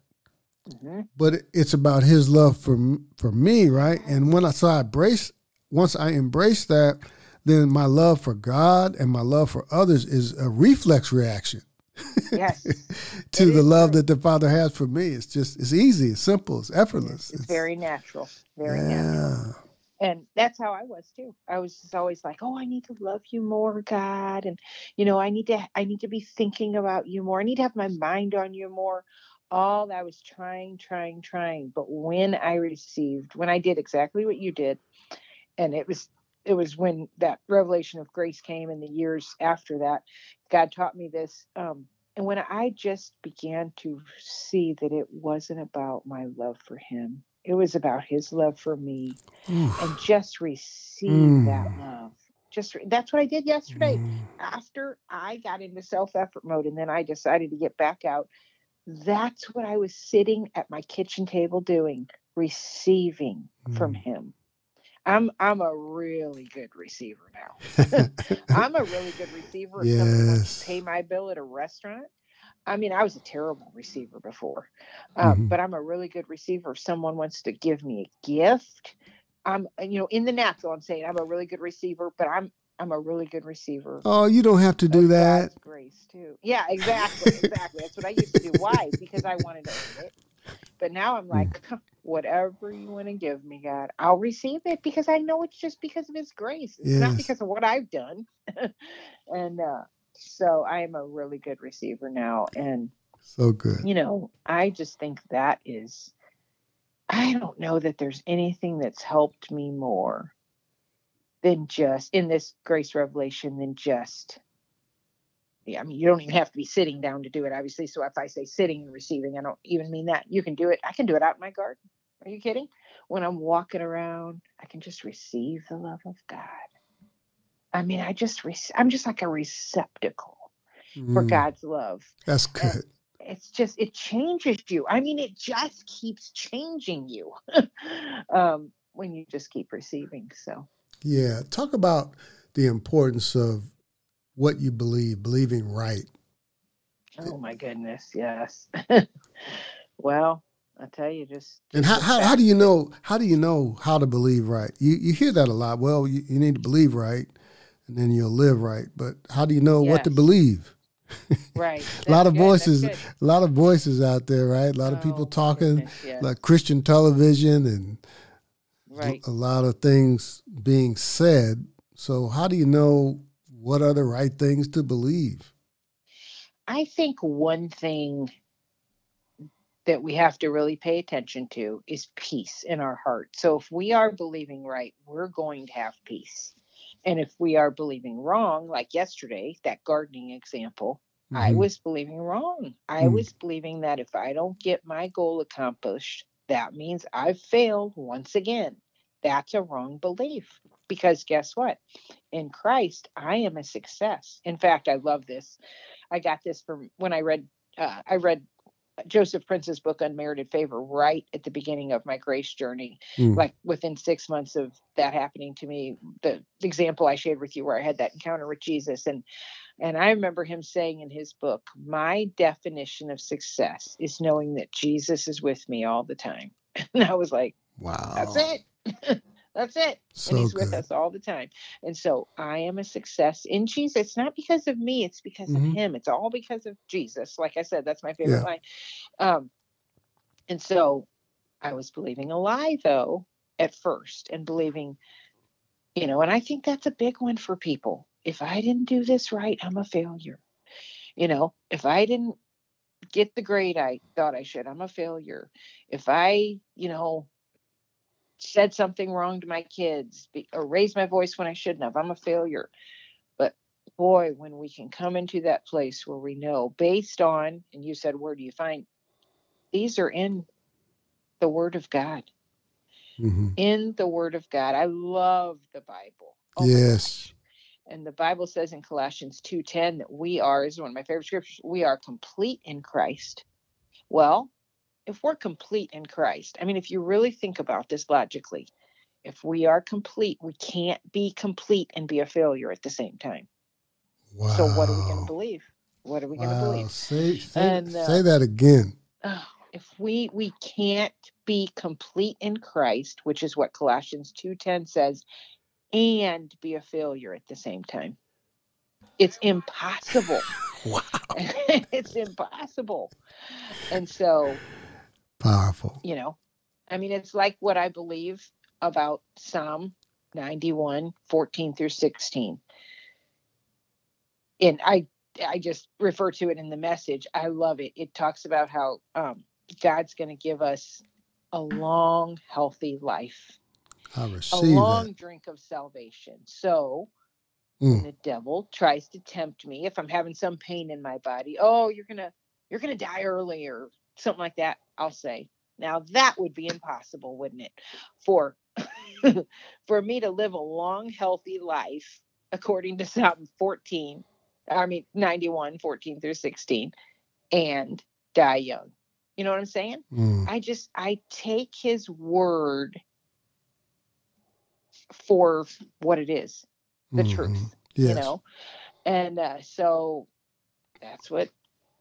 Mhm. but it's about His love for for me, right? And when I saw I embrace, once I embrace that, then my love for God and my love for others is a reflex reaction Yes. *laughs* to It the love true. that the Father has for me. It's just it's easy, it's simple, it's effortless. It's very natural. Very natural. And that's how I was too. I was just always like, "Oh, I need to love you more, God," and you know, I need to, I need to be thinking about you more. I need to have my mind on you more. All that I was trying, trying, trying. But when I received, when I did exactly what you did, and it was, it was when that revelation of grace came, and the years after that, God taught me this. Um, and when I just began to see that it wasn't about my love for Him, it was about His love for me and just receive that Mm. love. Just that's what I did yesterday. Mm. After I got into self effort mode and then I decided to get back out, that's what I was sitting at my kitchen table doing, receiving from Mm. him. I'm I'm a really good receiver now. *laughs* *laughs* I'm a really good receiver. If wants Yes. to pay my bill at a restaurant, I mean, I was a terrible receiver before, um, Mhm. but I'm a really good receiver. If someone wants to give me a gift, I'm you know in the natural I'm saying I'm a really good receiver, but I'm I'm a really good receiver. Oh, you don't have to do that. Grace too. Yeah, exactly, exactly. That's what I used to do. Why? Because I wanted to earn it. But now I'm like, whatever you want to give me, God, I'll receive it because I know it's just because of His grace. It's not because of what I've done. *laughs* and uh, so I am a really good receiver now. And So good. you know, I just think that is, I don't know that there's anything that's helped me more than just in this grace revelation than just, yeah, I mean, you don't even have to be sitting down to do it, obviously. So if I say sitting and receiving, I don't even mean that. You can do it. I can do it out in my garden. Are you kidding? When I'm walking around, I can just receive the love of God. I mean, I just, rec- I'm just like a receptacle for Mm, God's love That's and good. it's just it changes you i mean it just keeps changing you *laughs* um when you just keep receiving so Yeah. Talk about the importance of what you believe, believing right. oh my goodness yes *laughs* well i tell you just And how, how, how do you know how do you know how to believe right? You you hear that a lot. Well, you, you need to believe right and then you'll live right. But how do you know what to believe? right *laughs* A lot of good, voices a lot of voices out there, right? A lot of Oh, people talking goodness, yes, like Christian television and right a lot of things being said. So how do you know what are the right things to believe? i think one thing that we have to really pay attention to is peace in our heart. So if we are believing right, we're going to have peace. And if we are believing wrong, like yesterday, that gardening example, I Mhm. was believing wrong. I Mm. was believing that if I don't get my goal accomplished, that means I've failed once again. That's a wrong belief. Because guess what? In Christ, I am a success. In fact, I love this. I got this from when I read uh, I read Joseph Prince's book Unmerited Favor right at the beginning of my grace journey. Mm. Like within six months of that happening to me, the example I shared with you where I had that encounter with Jesus and and I remember him saying in his book, My definition of success is knowing that Jesus is with me all the time. *laughs* And I was like, Wow. That's it. *laughs* That's it. So and he's with us all the time. And so I am a success in Jesus. It's not because of me, it's because Mhm. of him. It's all because of Jesus. Like I said, that's my favorite Yeah. line. Um, and so I was believing a lie though at first and believing, you know, and I think that's a big one for people. If I didn't do this right, I'm a failure. You know, if I didn't get the grade I thought I should, I'm a failure. If I, you know, said something wrong to my kids be- or raised my voice when I shouldn't have, I'm a failure. But boy, when we can come into that place where we know based on, and you said, where do you find these are in the Word of God, Mhm. in the Word of God. I love the Bible. Oh Yes. And the Bible says in Colossians 2:10 that we are, is one of my favorite scriptures, we are complete in Christ. Well, if we're complete in Christ, I mean, if you really think about this logically, if we are complete, we can't be complete and be a failure at the same time. Wow. So what are we going to believe? What are we going to believe? Say say, And, uh, say that again. Oh, if we we can't be complete in Christ, which is what Colossians 2:10 says, and be a failure at the same time. It's impossible. *laughs* Wow. *laughs* it's impossible. And so, Powerful. you know, I mean, it's like what I believe about Psalm 91, 14 through 16. And I I just refer to it in the message. I love it. It talks about how um, God's going to give us a long, healthy life, I a receive long that. drink of salvation. So Mm. the devil tries to tempt me, if I'm having some pain in my body, oh, you're gonna you're gonna die early or something like that, I'll say, now that would be impossible, wouldn't it? For *laughs* for me to live a long, healthy life, according to Psalm 14, I mean 91, 14 through 16, and die young. You know what I'm saying? Mm. I just I take his word for what it is, the Mhm. truth, Yes. you know. And uh, so that's what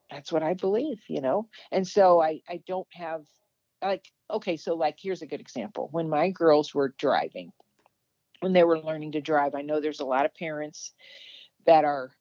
that's what I believe, you know. And so I I don't have like okay so like here's a good example. When my girls were driving when they were learning to drive i know there's a lot of parents that are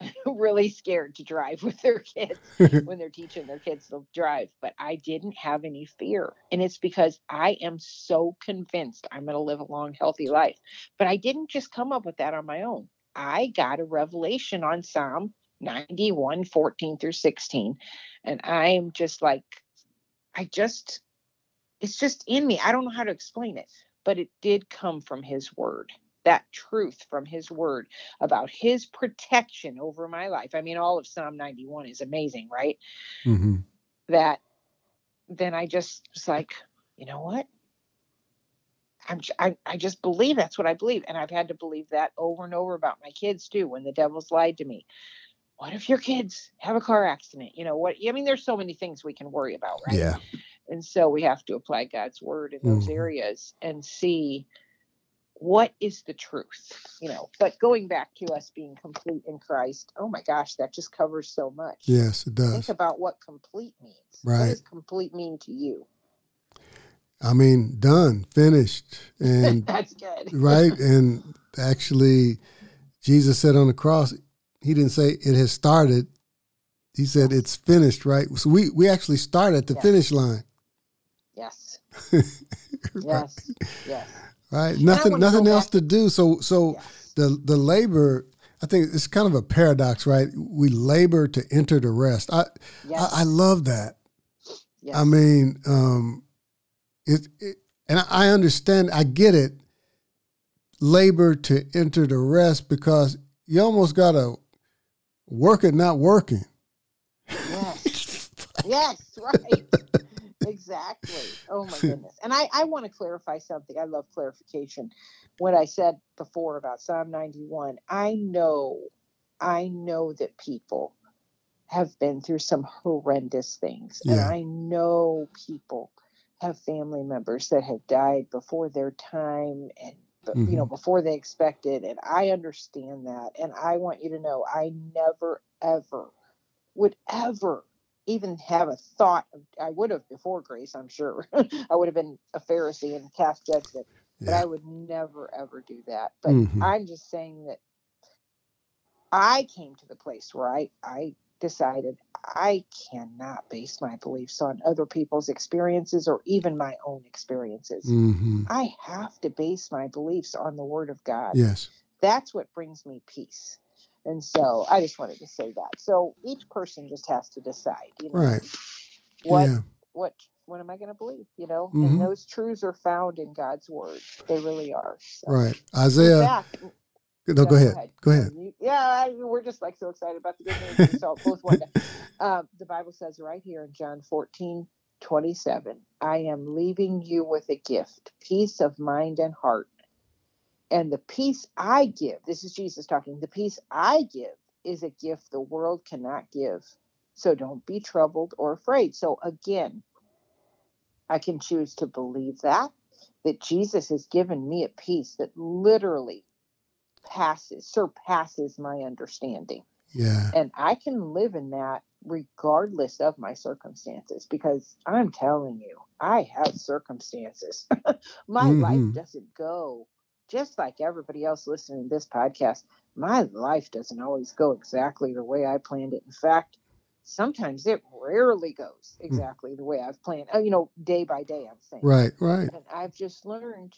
*laughs* really scared to drive *laughs* with their kids. *laughs* When they're teaching their kids to drive but i didn't have any fear. And it's because i am so convinced i'm going to live a long healthy life. But i didn't just come up with that on my own. I got a revelation on psalm 91 14 through 16 and i'm just like i just it's just in me i don't know how to explain it but it did come from his word that truth from his word about his protection over my life. I mean, all of Psalm 91 is amazing, right? Mm-hmm. That then I just was like, you know what? I'm, I, I just believe that's what I believe. And I've had to believe that over and over about my kids too, when the devil's lied to me. What if your kids have a car accident? You know what? I mean, there's so many things we can worry about, right? Yeah. And so we have to apply God's word in those Mhm. areas and see what is the truth, you know. But going back to us being complete in Christ, oh my gosh, that just covers so much. Yes, it does. Think about what complete means. Right. What does complete mean to you? I mean, done, finished, and *laughs* That's good. right, and actually, Jesus said on the cross, He didn't say it has started. He said it's finished. Right. So we we actually start at the Yeah. finish line. Yes. *laughs* right. Yes. Yes. Right. Nothing nothing else back- to do. So so Yes. the the labor. I think it's kind of a paradox, right? We labor to enter the rest. I Yes. I, I love that. yes. I mean, um, it, it, and I- understand, I get it. Labor to enter the rest because you almost got to work it not working. Yes. *laughs* yes, right. exactly. Oh my goodness. And I, I want to clarify something. I love clarification. What I said before about Psalm 91, I know, I know that people have been through some horrendous things. And I know people have family members that have died before their time and you know before they expected and i understand that and i want you to know i never ever would ever even have a thought of, I would have before grace, I'm sure. *laughs* I would have been a Pharisee and cast judgment, but I would never ever do that. But Mhm. I'm just saying that I came to the place where I, I decided I cannot base my beliefs on other people's experiences or even my own experiences. hmm I have to base my beliefs on the word of God Yes. that's what brings me peace. And so I just wanted to say that. So each person just has to decide, you know, Right. what Yeah. what what am I going to believe, you know? Mhm. And those truths are found in God's word. They really are. So, Right. Isaiah. No, yeah, go ahead. Go ahead. yeah, I, we're just like so excited about the good news. So both to. *laughs* Um, the Bible says right here in John 14, 27, I am leaving you with a gift, peace of mind and heart. And the peace I give, this is Jesus talking, the peace I give is a gift the world cannot give. So don't be troubled or afraid. So again, I can choose to believe that, that Jesus has given me a peace that literally passes, surpasses my understanding. Yeah. And I can live in that regardless of my circumstances because I'm telling you, I have circumstances. *laughs* my Mhm. life doesn't go just like everybody else listening to this podcast. My life doesn't always go exactly the way I planned it. In fact, sometimes it rarely goes exactly the way I've planned. Oh, you know, day by day, I'm saying. Right. Right. And I've just learned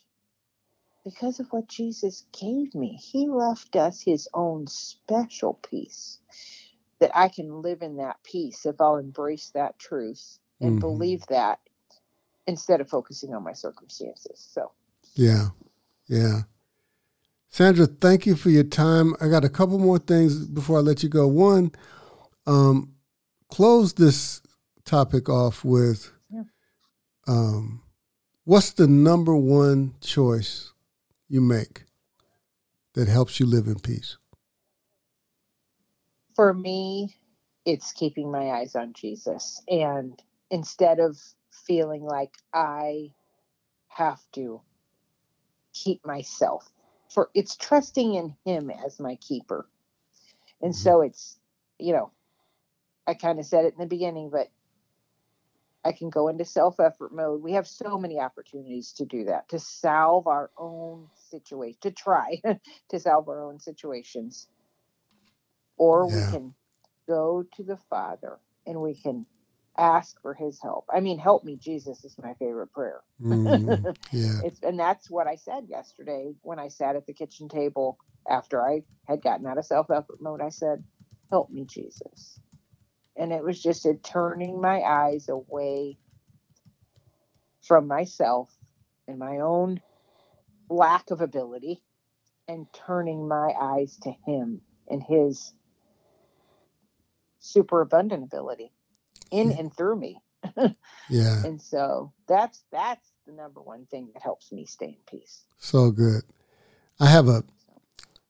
because of what Jesus gave me, He left us His own special peace that I can live in that peace if I'll embrace that truth and Mhm. believe that instead of focusing on my circumstances. So, Yeah. Yeah. Sandra, thank you for your time. I got a couple more things before I let you go. One, um, close this topic off with Yeah. um, what's the number one choice you make that helps you live in peace? for me, it's keeping my eyes on Jesus. And instead of feeling like I have to keep myself, for it's trusting in Him as my keeper. And Mhm. so it's, you know, I kind of said it in the beginning, but I can go into self effort mode. We have so many opportunities to do that, to solve our own situation, to try *laughs* to solve our own situations. Or Yeah. we can go to the Father and we can ask for his help. I mean, help me, Jesus is my favorite prayer. Mm, *laughs* yeah. It's and that's what I said yesterday when I sat at the kitchen table after I had gotten out of self effort mode. I said, "Help me, Jesus," and it was just a turning my eyes away from myself and my own lack of ability, and turning my eyes to Him and His superabundant ability in Yeah. and through me. *laughs* Yeah. And so that's that's the number one thing that helps me stay in peace. So good. I have a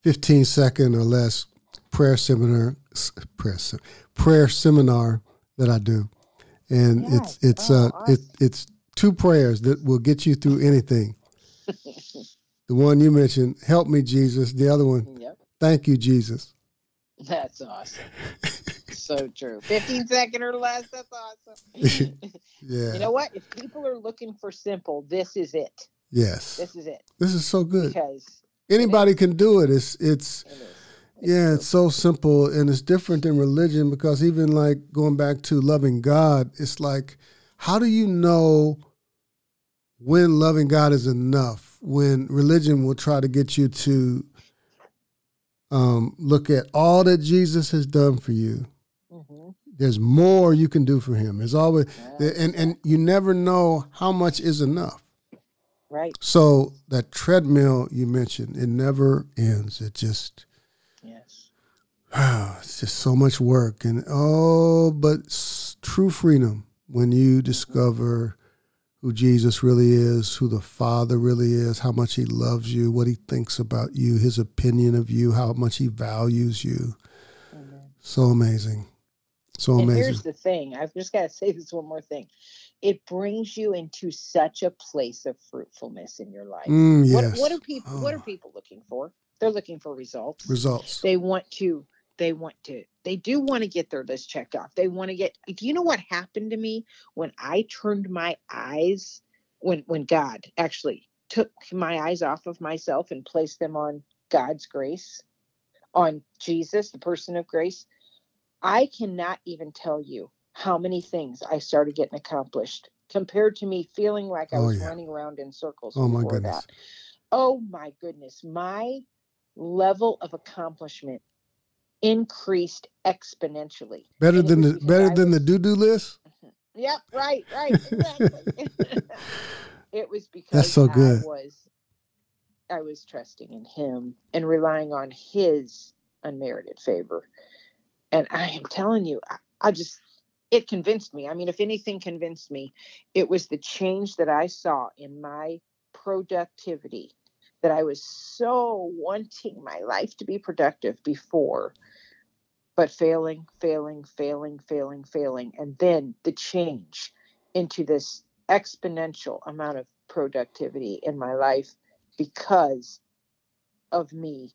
15 second or less prayer seminar, prayer, prayer seminar that I do, and it's Yes. it's Oh, uh it, it's two prayers that will get you through anything. *laughs* The one you mentioned, help me Jesus. The other one, yep. thank you Jesus. That's awesome. *laughs* so true. 15 second or less. That's awesome. *laughs* Yeah. You know what? If people are looking for simple, this is it. yes. This is it. This is so good. Because Anybody can do it. It's it's it. Yeah, it's so simple and it's different than religion because even like going back to loving God, it's like, how do you know when loving God is enough? When religion will try to get you to um, look at all that Jesus has done for you. Mhm. There's more you can do for him. There's always, That's and, and you never know how much is enough. right. So that treadmill you mentioned, it never ends. It just. *sighs* it's just so much work and oh but true freedom when you discover who jesus really is who the father really is how much he loves you what he thinks about you his opinion of you how much he values you Mhm. so amazing so And amazing here's the thing I've just got to say this one more thing. It brings you into such a place of fruitfulness in your life. Mm, What, yes what are people what Oh. are people looking for? They're looking for results. results they want to they want to they do want to get their list checked off. They want to get do you know what happened to me when i turned my eyes when when god actually took my eyes off of myself and placed them on god's grace on jesus the person of grace? I cannot even tell you how many things i started getting accomplished compared to me feeling like i Oh, was yeah. running around in circles oh my goodness that. oh my goodness, my level of accomplishment increased exponentially. better and than the better than the was- do-do list mm-hmm. Yep, right, right, exactly. *laughs* it was because That's so good. I was I was trusting in him and relying on his unmerited favor. And I am telling you, I, I just it convinced me. I mean, if anything convinced me, it was the change that I saw in my productivity that I was so wanting my life to be productive before, but failing, failing, failing, failing, failing. And then the change into this exponential amount of productivity in my life because of me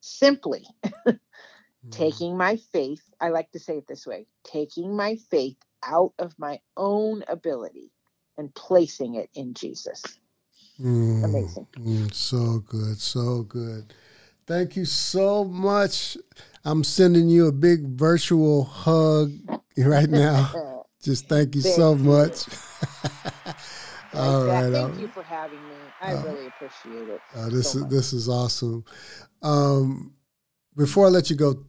simply *laughs* taking my faith, I like to say it this way taking my faith out of my own ability and placing it in Jesus. Mm, Amazing. mm, so good, so good. Thank you so much. I'm sending you a big virtual hug right now. *laughs* Just thank you Thank so you. much. *laughs* all right. Thank you for having me. I Uh, really appreciate it. Uh, this so is much. this is awesome. Um, before I let you go,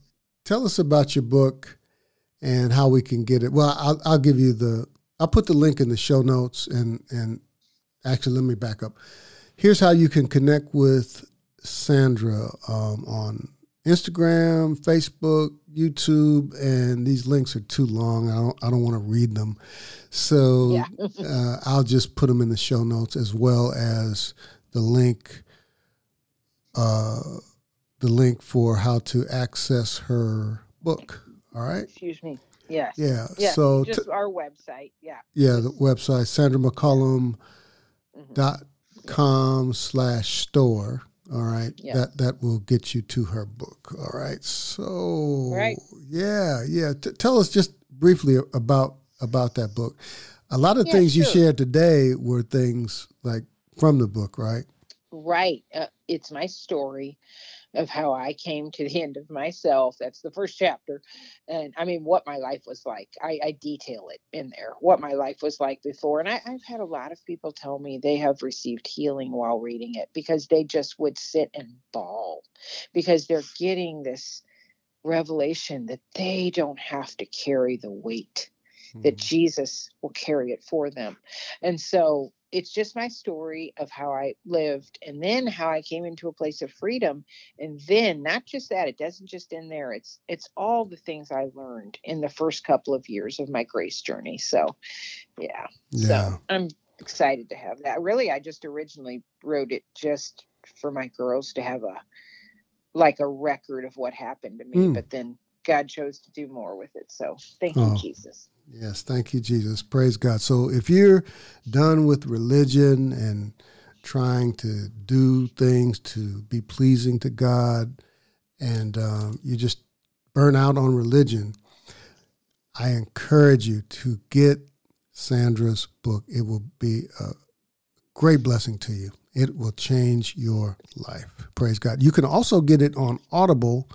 tell us about your book and how we can get it. Well, I'll, I'll give you the. I'll put the link in the show notes and and actually let me back up. Here's how you can connect with Sandra um, on Instagram, Facebook, YouTube, and these links are too long. I don't I don't want to read them, so Yeah. *laughs* uh, I'll just put them in the show notes as well as the link, uh, the link for how to access her book. All right. Excuse me. Yes. Yeah. Yeah. So just t- our website. Yeah. yeah, the website Sandra McCollom Mhm. dot com slash store. All right. Yeah. That that will get you to her book. All right. So Right. yeah, yeah. T- tell us just briefly about about that book. A lot of Yeah, things you shared today were things like from the book, right? Right. Uh, it's my story of how I came to the end of myself. That's the first chapter. And I mean, what my life was like. I, I detail it in there, what my life was like before. And I, I've had a lot of people tell me they have received healing while reading it because they just would sit and bawl because they're getting this revelation that they don't have to carry the weight that mm-hmm. Jesus will carry it for them. And so it's just my story of how I lived and then how I came into a place of freedom. And then not just that, it doesn't just end there. It's it's all the things I learned in the first couple of years of my grace journey. So yeah. Yeah. So I'm excited to have that. Really, I just originally wrote it just for my girls to have a like a record of what happened to me, Mm. but then God chose to do more with it. So thank you, Oh. Jesus. Yes, thank you, Jesus. Praise God. So if you're done with religion and trying to do things to be pleasing to God, and um, you just burn out on religion, I encourage you to get Sandra's book. It will be a great blessing to you. It will change your life. Praise God. You can also get it on Audible.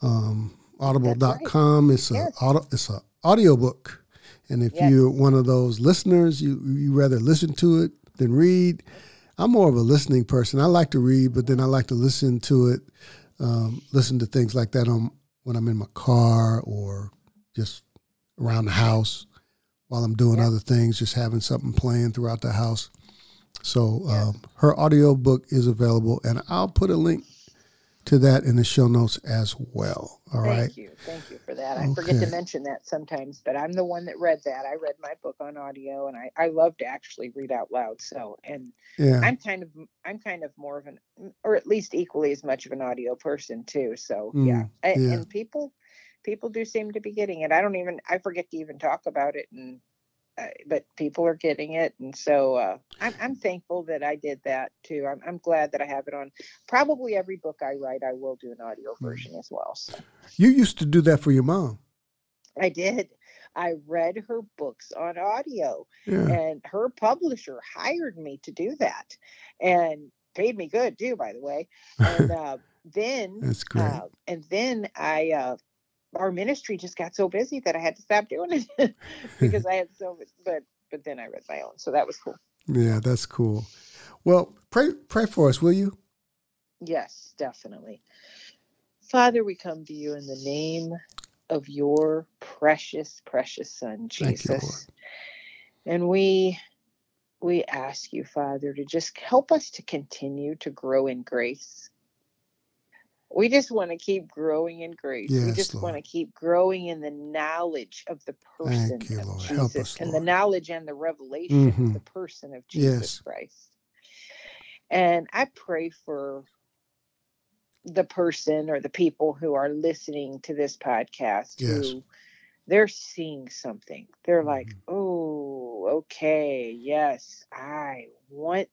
Um, audible.com. It's a Yes. auto, it's a audiobook. And if Yes. you're one of those listeners, you you rather listen to it than read. I'm more of a listening person. I like to read, but then I like to listen to it, um, listen to things like that on when I'm in my car or just around the house while I'm doing Yeah. other things, just having something playing throughout the house. So Yeah. um, her audio book is available, and I'll put a link to that in the show notes as well. All Thank right. you. Thank you for that. I forget to mention that sometimes, but I'm the one that read that. I read my book on audio and I, I love to actually read out loud. So, and Yeah. I'm kind of, I'm kind of more of an, or at least equally as much of an audio person too. So yeah. Mm, A- yeah. And people, people do seem to be getting it. I don't even, I forget to even talk about it and, but people are getting it. And so, uh, I'm, I'm thankful that I did that too. I'm, I'm glad that I have it on probably every book I write. I will do an audio Hmm. version as well. So. You used to do that for your mom. I did. I read her books on audio, Yeah. and her publisher hired me to do that, and paid me good too, by the way. And *laughs* uh, then, That's great. uh, and then I, uh, our ministry just got so busy that I had to stop doing it *laughs* because I had so much. But but then I read my own, so that was cool. yeah, that's cool. Well, pray pray for us, will you? Yes, definitely. Father, we come to you in the name of your precious, precious Son, Thank you, Jesus. and we we ask you, Father, to just help us to continue to grow in grace. We just want to keep growing in grace. Yes, we just Lord. want to keep growing in the knowledge of the person you, of Lord. Jesus us, and the knowledge and the revelation Mhm. of the person of Jesus Yes. Christ. And I pray for the person or the people who are listening to this podcast Yes. who they're seeing something. They're like, Mhm. oh, okay, yes, I want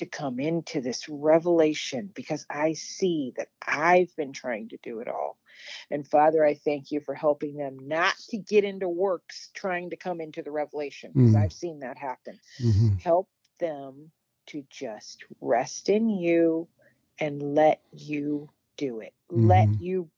to come into this revelation because I see that I've been trying to do it all. And Father, I thank you for helping them not to get into works trying to come into the revelation because Mm. I've seen that happen hmm help them to just rest in you and let you do it. Let Mhm. you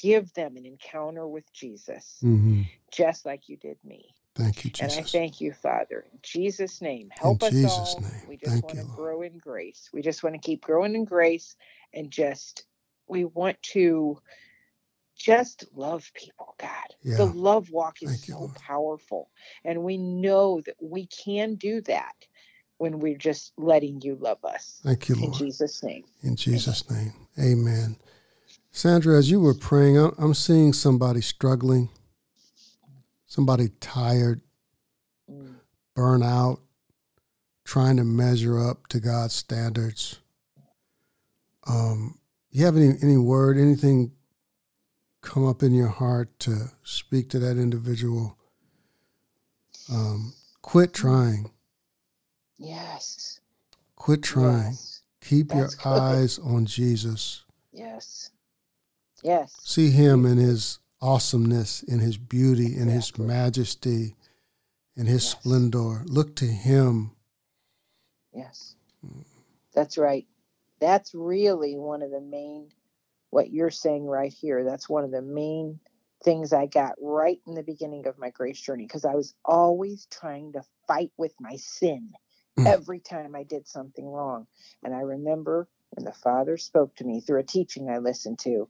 give them an encounter with Jesus, hmm just like you did me. Thank you, Jesus. And I thank you, Father. In Jesus' name, help us Jesus' all. name. We just Thank want you, to Lord. grow in grace. We just want to keep growing in grace and just, we want to just love people, God. Yeah. The love walk is Thank so Lord. powerful. And we know that we can do that when we're just letting you love us. Thank you, Lord. In Jesus' name. In Jesus' name. Amen. Sandra, as you were praying, I'm seeing somebody struggling, somebody tired, Mm. burn out, trying to measure up to God's standards. Um, you have any, any word, anything come up in your heart to speak to that individual? Um, quit trying. Yes. Quit trying. Yes. Keep your good. eyes on Jesus. Yes. Yes. See him in his awesomeness, in his beauty, in his majesty, in his Yes. splendor. Look to him. Yes. That's right. That's really one of the main, what you're saying right here. That's one of the main things I got right in the beginning of my grace journey because I was always trying to fight with my sin Mm. every time I did something wrong. And I remember when the Father spoke to me through a teaching I listened to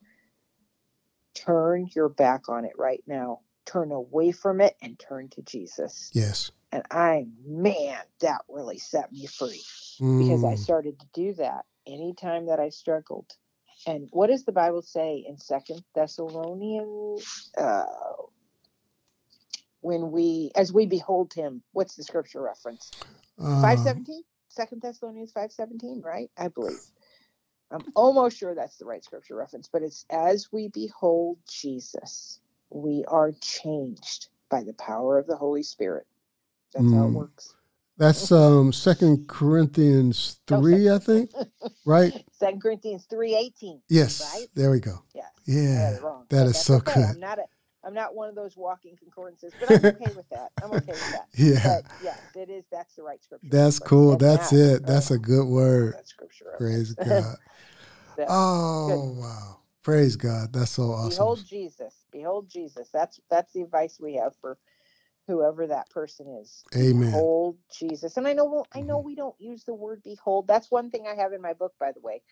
turn your back on it right now, turn away from it and turn to Jesus. Yes. And I, man, that really set me free because I Mm. started to do that anytime that I struggled. And what does the Bible say in Second Thessalonians? Uh, when we, as we behold Him, what's the scripture reference? Uh, Five seventeen. Second Thessalonians five seventeen, right? I believe. I'm almost sure that's the right scripture reference, but it's as we behold Jesus, we are changed by the power of the Holy Spirit. That's how it Mm. works. That's *laughs* um Second Corinthians Oh, three, I think. *laughs* Right? Second Corinthians three eighteen. Yes. Right? There we go. Yes. Yeah. wrong. that is so good. I'm not a I'm not one of those walking concordances, but I'm okay with that. I'm okay with that. *laughs* Yeah. But yes, it is that's the right scripture. That's cool. That's that- it. That's a good word. That scripture Praise. *laughs* God. Oh wow. Praise God. That's so awesome. Behold Jesus. Behold Jesus. That's that's the advice we have for whoever that person is. Amen. Behold Jesus. And I know I know Mhm. we don't use the word behold. That's one thing I have in my book, by the way.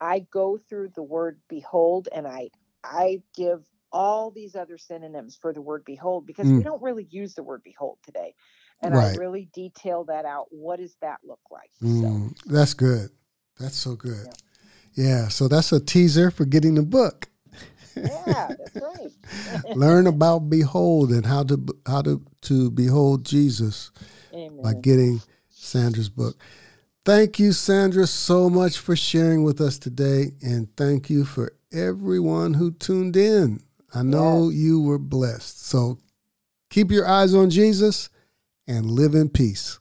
I go through the word behold and I I give all these other synonyms for the word behold because Mm. we don't really use the word behold today. And Right. I really detail that out. What does that look like? So Mm, that's good. That's so good. Yeah. So that's a teaser for getting the book. yeah, that's *laughs* right. Learn *laughs* about behold and how to how to to behold Jesus Amen. by getting Sandra's book. Thank you, Sandra, so much for sharing with us today, and thank you for everyone who tuned in. I know Yes. you were blessed. So keep your eyes on Jesus and live in peace.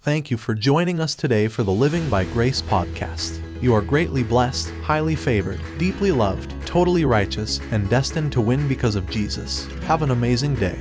Thank you for joining us today for the Living by Grace podcast. You are greatly blessed, highly favored, deeply loved, totally righteous, and destined to win because of Jesus. Have an amazing day.